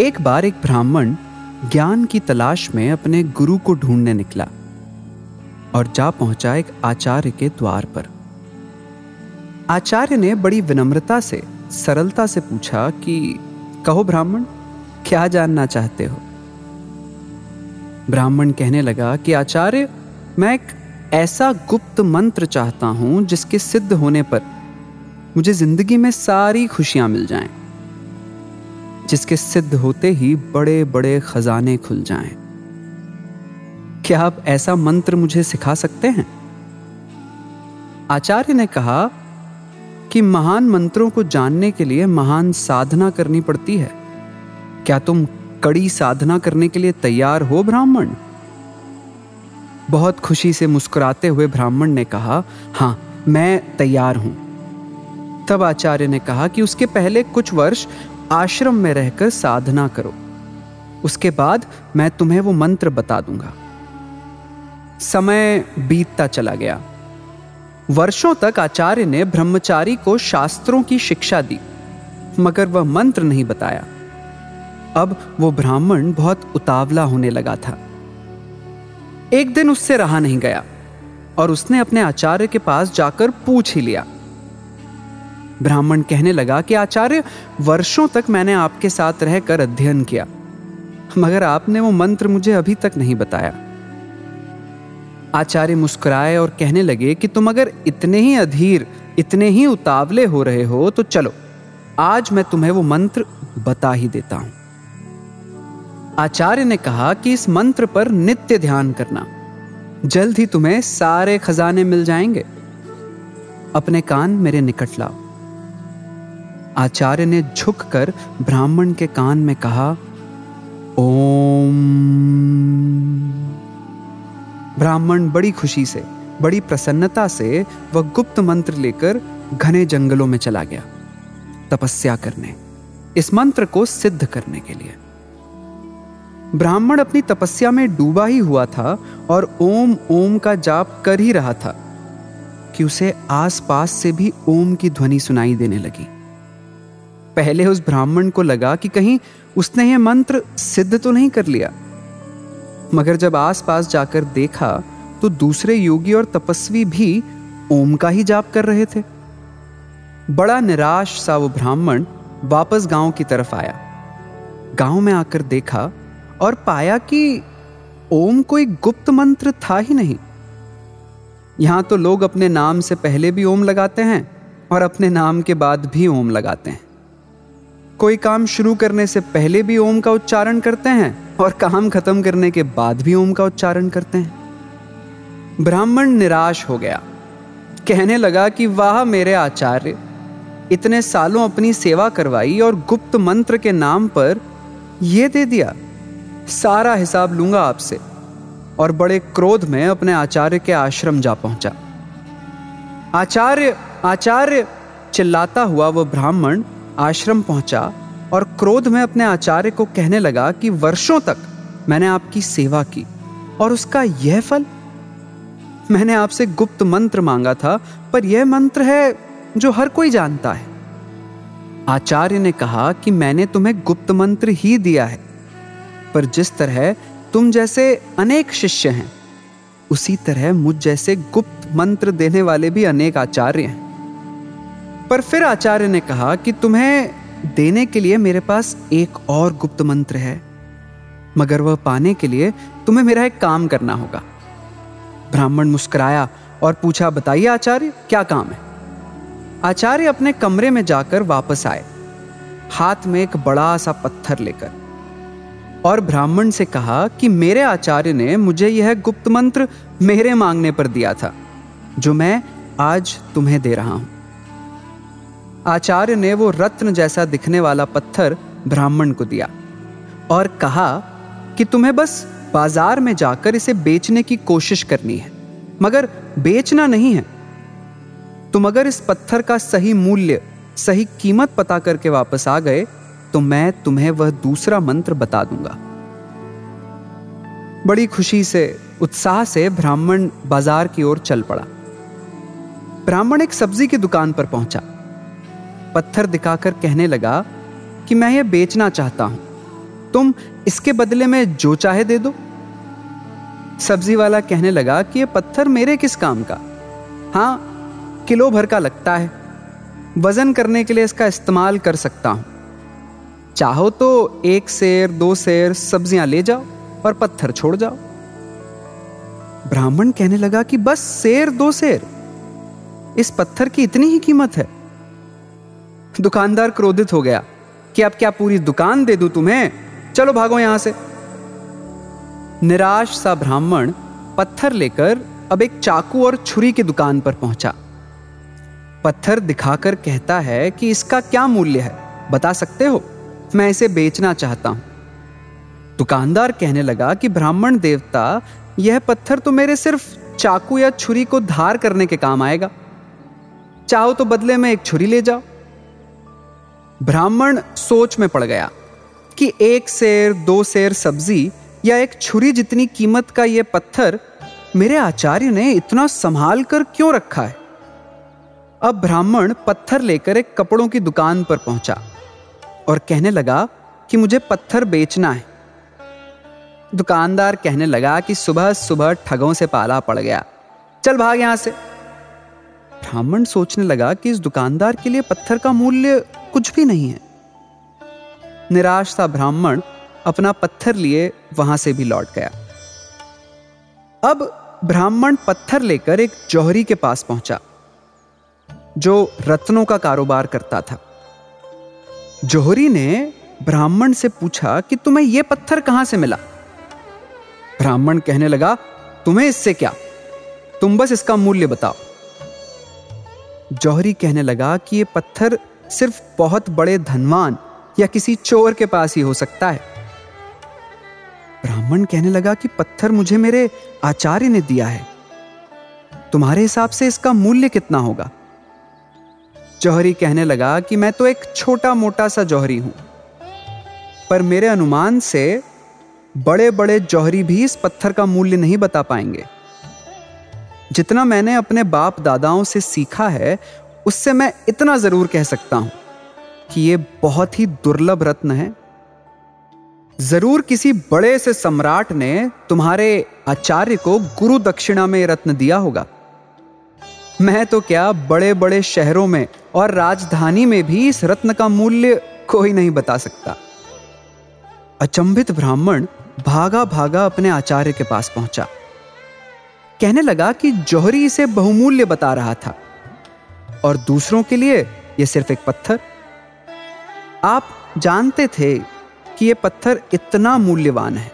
एक बार एक ब्राह्मण ज्ञान की तलाश में अपने गुरु को ढूँढने निकला और जा पहुँचा एक आचार्य के द्वार पर। आचार्य ने बड़ी विनम्रता से, सरलता से पूछा कि, कहो ब्राह्मण, क्या जानना चाहते हो? ब्राह्मण कहने लगा कि, आचार्य, मैं एक ऐसा गुप्त मंत्र चाहता हूँ जिसके सिद्ध होने पर मुझे ज़िंदगी में सारी खुशियाँ मिल जाएँ। जिसके सिद्ध होते ही बड़े बड़े खजाने खुल जाएँ। क्या आप ऐसा मंत्र मुझे सिखा सकते हैं? आचार्य ने कहा कि महान मंत्रों को जानने के लिए महान साधना करनी पड़ती है। क्या तुम कड़ी साधना करने के लिए तैयार हो ब्राह्मण? बहुत खुशी से मुस्कुराते हुए ब्राह्मण ने कहा, हाँ, मैं तैयार हूँ। तब आचार्य ने कहा कि उसके पहले कुछ वर्ष आश्रम में रहकर साधना करो। उसके बाद मैं तुम्हें वो मंत्र बता दूँगा। समय बीतता चला गया। वर्षों तक आचार्य ने ब्रह्मचारी को शास्त्रों की शिक्षा दी, मगर वह मंत्र नहीं बताया। अब वो ब्राह्मण बहुत उतावला होने लगा था। एक दिन उससे रहा नहीं गया, और उसने अपने आचार्य के पास जाकर पूछ ही लिया। ब्राह्मण कहने लगा कि आचार्य, वर्षों तक मैंने आपके साथ रहकर अध्ययन किया, मगर आपने वो मंत्र मुझे अभी तक नहीं बताया। आचार्य मुस्कुराए और कहने लगे कि तुम अगर इतने ही अधीर, इतने ही उतावले हो रहे हो तो चलो, आज मैं तुम्हें वो मंत्र बता ही देता हूँ। आचार्य ने कहा कि इस मंत्र पर नित्य ध्यान करना, जल्द ही तुम्हें सारे खजाने मिल जाएँगे। अपने कान मेरे निकट लाओ। आचार्य ने झुककर ब्राह्मण के कान में कहा, ओम। ब्राह्मण बड़ी खुशी से, बड़ी प्रसन्नता से वह गुप्त मंत्र लेकर घने जंगलों में चला गया, तपस्या करने, इस मंत्र को सिद्ध करने के लिए। ब्राह्मण अपनी तपस्या में डूबा ही हुआ था और ओम ओम का जाप कर ही रहा था, कि उसे आसपास से भी ओम की ध्वनि सुनाई देने लगी। पहले उस ब्राह्मण को लगा कि कहीं उसने यह मंत्र सिद्ध तो नहीं कर लिया। मगर जब आसपास जाकर देखा तो दूसरे योगी और तपस्वी भी ओम का ही जाप कर रहे थे। बड़ा निराश सा वो ब्राह्मण वापस गाँव की तरफ़ आया। गाँव में आकर देखा और पाया कि ओम कोई गुप्त मंत्र था ही नहीं। यहाँ तो लोग अपने नाम से पहले भी ओम लगाते हैं और अपने नाम के बाद भी ओम लगाते हैं। कोई काम शुरू करने से पहले भी ओम का उच्चारण करते हैं और काम खत्म करने के बाद भी ओम का उच्चारण करते हैं? ब्राह्मण निराश हो गया। कहने लगा कि वाह मेरे आचार्य, इतने सालों अपनी सेवा करवाई और गुप्त मंत्र के नाम पर यह दे दिया। सारा हिसाब लूँगा आपसे और बड़े क्रोध में अपने आचार्य के आश्रम जा पहुँचा। आचार्य आचार्य, चिल्लाता हुआ वह ब्राह्मण आश्रम पहुँचा और क्रोध में अपने आचार्य को कहने लगा कि वर्षों तक मैंने आपकी सेवा की और उसका यह फल? मैंने आपसे गुप्त मंत्र मांगा था, पर यह मंत्र है जो हर कोई जानता है। आचार्य ने कहा कि मैंने तुम्हें गुप्त मंत्र ही दिया है, पर जिस तरह तुम जैसे अनेक शिष्य हैं, उसी तरह मुझ जैसे गुप्त मंत्र देने वाले भी अनेक आचार्य हैं। पर फिर आचार्य ने कहा कि तुम्हें देने के लिए मेरे पास एक और गुप्त मंत्र है, मगर वह पाने के लिए तुम्हें मेरा एक काम करना होगा। ब्राह्मण मुस्कुराया और पूछा, बताइए आचार्य, क्या काम है? आचार्य अपने कमरे में जाकर वापस आए, हाथ में एक बड़ा सा पत्थर लेकर, और ब्राह्मण से कहा कि मेरे आचार्य ने मुझे यह गुप्त मंत्र मेरे मांगने पर दिया था, जो मैं आज तुम्हें दे रहा हूँ। आचार्य ने वो रत्न जैसा दिखने वाला पत्थर ब्राह्मण को दिया और कहा कि तुम्हें बस बाज़ार में जाकर इसे बेचने की कोशिश करनी है, मगर बेचना नहीं है। तुम अगर इस पत्थर का सही मूल्य, सही कीमत पता करके वापस आ गए तो मैं तुम्हें वह दूसरा मंत्र बता दूँगा। बड़ी खुशी से, उत्साह से ब्राह्मण बाज़ार की ओर चल पड़ा। ब्राह्मण एक सब्ज़ी की दुकान पर पहुँचा। पत्थर दिखाकर कहने लगा कि मैं यह बेचना चाहता हूँ। तुम इसके बदले में जो चाहे दे दो। सब्ज़ी वाला कहने लगा कि यह पत्थर मेरे किस काम का? हाँ, किलो भर का लगता है। वज़न करने के लिए इसका इस्तेमाल कर सकता हूँ। चाहो तो एक शेर, दो शेर, सब्ज़ियाँ ले जाओ और पत्थर छोड़ जाओ। ब्राह्मण कहने लगा कि बस शेर, दो शेर। इस पत्थर की इतनी ही कीमत है। दुकानदार क्रोधित हो गया कि अब क्या पूरी दुकान दे दूँ तुम्हें? चलो भागो यहाँ से। निराश सा ब्राह्मण पत्थर लेकर अब एक चाकू और छुरी की दुकान पर पहुँचा। पत्थर दिखाकर कहता है कि इसका क्या मूल्य है, बता सकते हो? मैं इसे बेचना चाहता हूँ। दुकानदार कहने लगा कि ब्राह्मण देवता, यह पत्थर तो मेरे सिर्फ़ चाकू या छुरी को धार करने के काम आएगा। चाहो तो बदले में एक छुरी ले जाओ। ब्राह्मण सोच में पड़ गया कि एक शेर, दो शेर सब्ज़ी या एक छुरी जितनी कीमत का यह पत्थर मेरे आचार्य ने इतना संभाल कर क्यों रखा है? अब ब्राह्मण पत्थर लेकर एक कपड़ों की दुकान पर पहुँचा और कहने लगा कि मुझे पत्थर बेचना है। दुकानदार कहने लगा कि सुबह सुबह ठगों से पाला पड़ गया। चल भाग यहाँ से। ब्राह्मण सोचने लगा कि इस दुकानदार के लिए पत्थर का मूल्य कुछ भी नहीं है। निराश था ब्राह्मण, अपना पत्थर लिए वहाँ से भी लौट गया। अब ब्राह्मण पत्थर लेकर एक जौहरी के पास पहुँचा, जो रत्नों का कारोबार करता था। जौहरी ने ब्राह्मण से पूछा कि तुम्हें यह पत्थर कहाँ से मिला? ब्राह्मण कहने लगा, तुम्हें इससे क्या? तुम बस इसका मूल्य बताओ। जौहरी कहने लगा कि यह पत्थर सिर्फ़ बहुत बड़े धनवान या किसी चोर के पास ही हो सकता है। ब्राह्मण कहने लगा कि पत्थर मुझे मेरे आचार्य ने दिया है। तुम्हारे हिसाब से इसका मूल्य कितना होगा? जौहरी कहने लगा कि मैं तो एक छोटा मोटा सा जौहरी हूँ। पर मेरे अनुमान से बड़े बड़े जौहरी भी इस पत्थर का मूल्य नहीं बता पाएँगे। जितना मैंने अपने बाप दादाओं से सीखा है उससे मैं इतना ज़रूर कह सकता हूँ कि यह बहुत ही दुर्लभ रत्न है। ज़रूर किसी बड़े से सम्राट ने तुम्हारे आचार्य को गुरु दक्षिणा में रत्न दिया होगा। मैं तो क्या बड़े बड़े शहरों में और राजधानी में भी इस रत्न का मूल्य कोई नहीं बता सकता। अचंभित ब्राह्मण भागा भागा अपने आचार्य के पास पहुँचा। कहने लगा कि जौहरी इसे बहुमूल्य बता रहा था। और दूसरों के लिए यह सिर्फ़ एक पत्थर। आप जानते थे कि यह पत्थर इतना मूल्यवान है।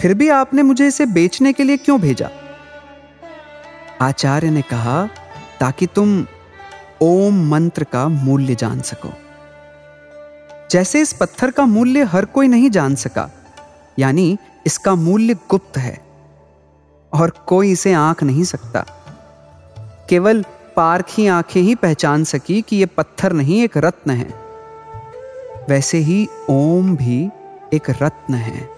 फिर भी आपने मुझे इसे बेचने के लिए क्यों भेजा? आचार्य ने कहा, ताकि तुम ओम मंत्र का मूल्य जान सको। जैसे इस पत्थर का मूल्य हर कोई नहीं जान सका, यानी इसका मूल्य गुप्त है, और कोई इसे आँख नहीं सकता। केवल पारखी आँखें ही पहचान सकी कि यह पत्थर नहीं, एक रत्न है। वैसे ही ओम भी एक रत्न है,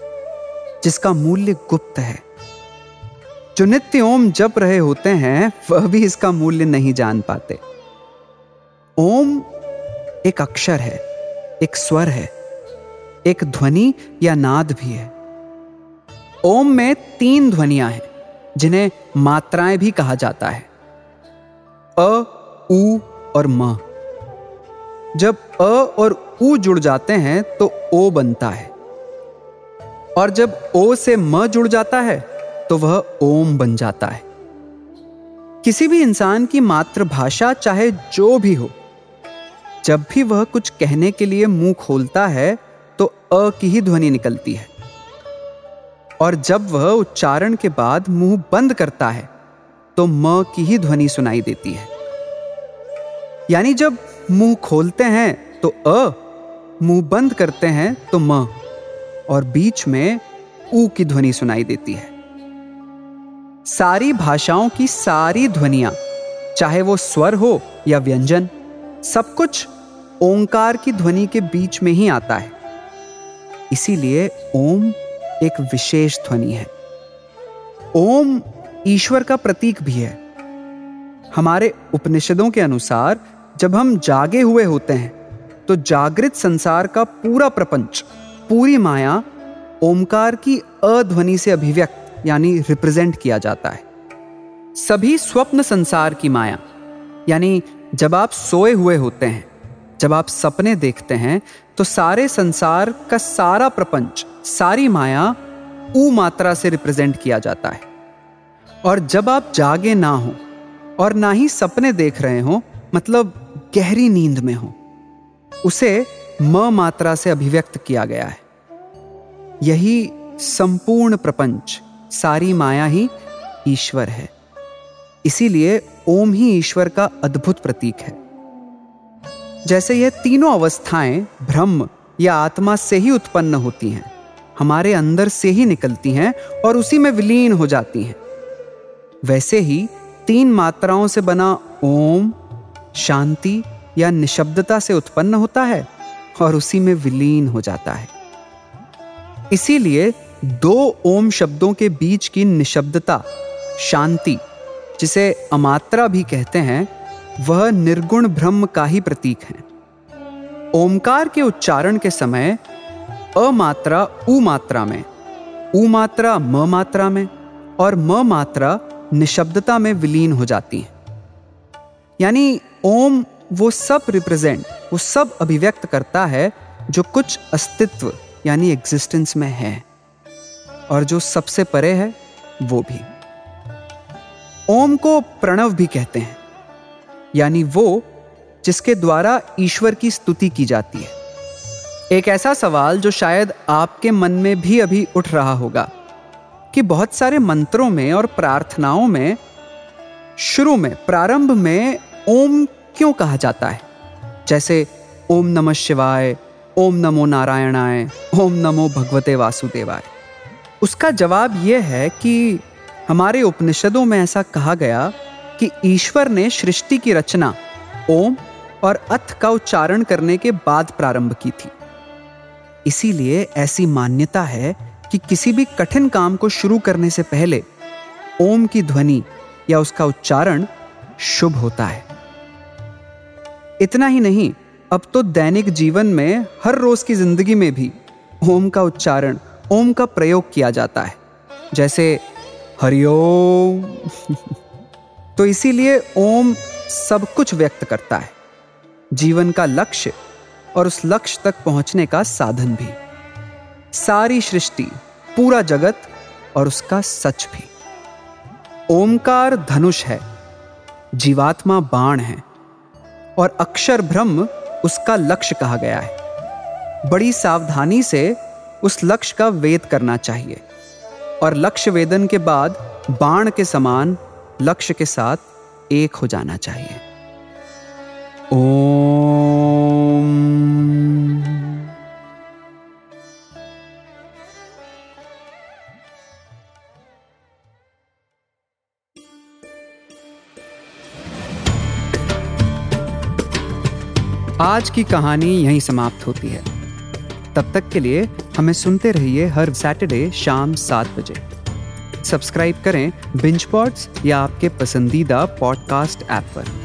जिसका मूल्य गुप्त है। जो नित्य ओम जप रहे होते हैं, वह भी इसका मूल्य नहीं जान पाते। ओम एक अक्षर है, एक स्वर है, एक ध्वनि या नाद भी है। ओम में तीन ध्वनियाँ हैं, जिन्हें मात्राएँ भी कहा जाता है। अ, उ और म। जब अ और उ जुड़ जाते हैं तो ओ बनता है। और जब ओ से म जुड़ जाता है तो वह ओम बन जाता है। किसी भी इंसान की मातृभाषा, चाहे जो भी हो, जब भी वह कुछ कहने के लिए मुँह खोलता है तो अ की ही ध्वनि निकलती है। और जब वह उच्चारण के बाद मुँह बंद करता है तो म की ही ध्वनि सुनाई देती है। यानी जब मुँह खोलते हैं तो अ, मुँह बंद करते हैं तो म, और बीच में ऊ की ध्वनि सुनाई देती है। सारी भाषाओं की सारी ध्वनियाँ, चाहे वो स्वर हो या व्यंजन, सब कुछ ओंकार की ध्वनि के बीच में ही आता है। इसीलिए ओम एक विशेष ध्वनि है। ओम ईश्वर का प्रतीक भी है। हमारे उपनिषदों के अनुसार जब हम जागे हुए होते हैं तो जागृत संसार का पूरा प्रपंच, पूरी माया ओमकार की अध्वनि से अभिव्यक्त, यानी रिप्रेजेंट किया जाता है। सभी स्वप्न संसार की माया, यानी जब आप सोए हुए होते हैं, जब आप सपने देखते हैं तो सारे संसार का सारा प्रपंच, सारी माया ऊ मात्रा से रिप्रेजेंट किया जाता है। और जब आप जागे ना हो और ना ही सपने देख रहे हो मतलब गहरी नींद में हो, उसे म मात्रा से अभिव्यक्त किया गया है। यही संपूर्ण प्रपंच, सारी माया ही ईश्वर है। इसीलिए ओम ही ईश्वर का अद्भुत प्रतीक है। जैसे यह तीनों अवस्थाएँ ब्रह्म या आत्मा से ही उत्पन्न होती हैं, हमारे अंदर से ही निकलती हैं और उसी में विलीन हो जाती हैं। वैसे ही तीन मात्राओं से बना ओम शांति या निशब्दता से उत्पन्न होता है और उसी में विलीन हो जाता है। इसीलिए दो ओम शब्दों के बीच की निशब्दता, शांति, जिसे अमात्रा भी कहते हैं, वह निर्गुण ब्रह्म का ही प्रतीक है। ओमकार के उच्चारण के समय अमात्रा उ मात्रा में, उ मात्रा म मात्रा में और म मात्रा निशब्दता में विलीन हो जाती है। यानी ओम वो सब रिप्रेजेंट, वो सब अभिव्यक्त करता है जो कुछ अस्तित्व, यानी एग्जिस्टेंस में है। और जो सबसे परे है, वो भी। ओम को प्रणव भी कहते हैं। यानी वो जिसके द्वारा ईश्वर की स्तुति की जाती है। एक ऐसा सवाल जो शायद आपके मन में भी अभी उठ रहा होगा। कि बहुत सारे मंत्रों में और प्रार्थनाओं में, शुरू में, प्रारंभ में ओम क्यों कहा जाता है? जैसे, ओम नमः शिवाय, ओम नमो नारायणाय, ओम नमो भगवते वासुदेवाय। उसका जवाब यह है कि हमारे उपनिषदों में ऐसा कहा गया कि ईश्वर ने सृष्टि की रचना ओम और अथ का उच्चारण करने के बाद प्रारंभ की थी। इसीलिए ऐसी मान्यता है कि किसी भी कठिन काम को शुरू करने से पहले ओम की ध्वनि या उसका उच्चारण शुभ होता है। इतना ही नहीं, अब तो दैनिक जीवन में हर रोज की ज़िंदगी में भी ओम का उच्चारण, ओम का प्रयोग किया जाता है। जैसे हरिओम तो इसीलिए ओम सब कुछ व्यक्त करता है। जीवन का लक्ष्य और उस लक्ष्य तक पहुँचने का साधन भी। सारी सृष्टि, पूरा जगत और उसका सच भी। ओमकार धनुष है, जीवात्मा बाण है और अक्षर ब्रह्म उसका लक्ष्य कहा गया है। बड़ी सावधानी से उस लक्ष्य का वेद करना चाहिए और लक्ष्य वेदन के बाद बाण के समान लक्ष्य के साथ एक हो जाना चाहिए। ओम आज की कहानी यहीं समाप्त होती है। तब तक के लिए हमें सुनते रहिए हर सैटरडे शाम सात बजे। सब्सक्राइब करें बिंच पॉड्स या आपके पसंदीदा पॉडकास्ट ऐप पर।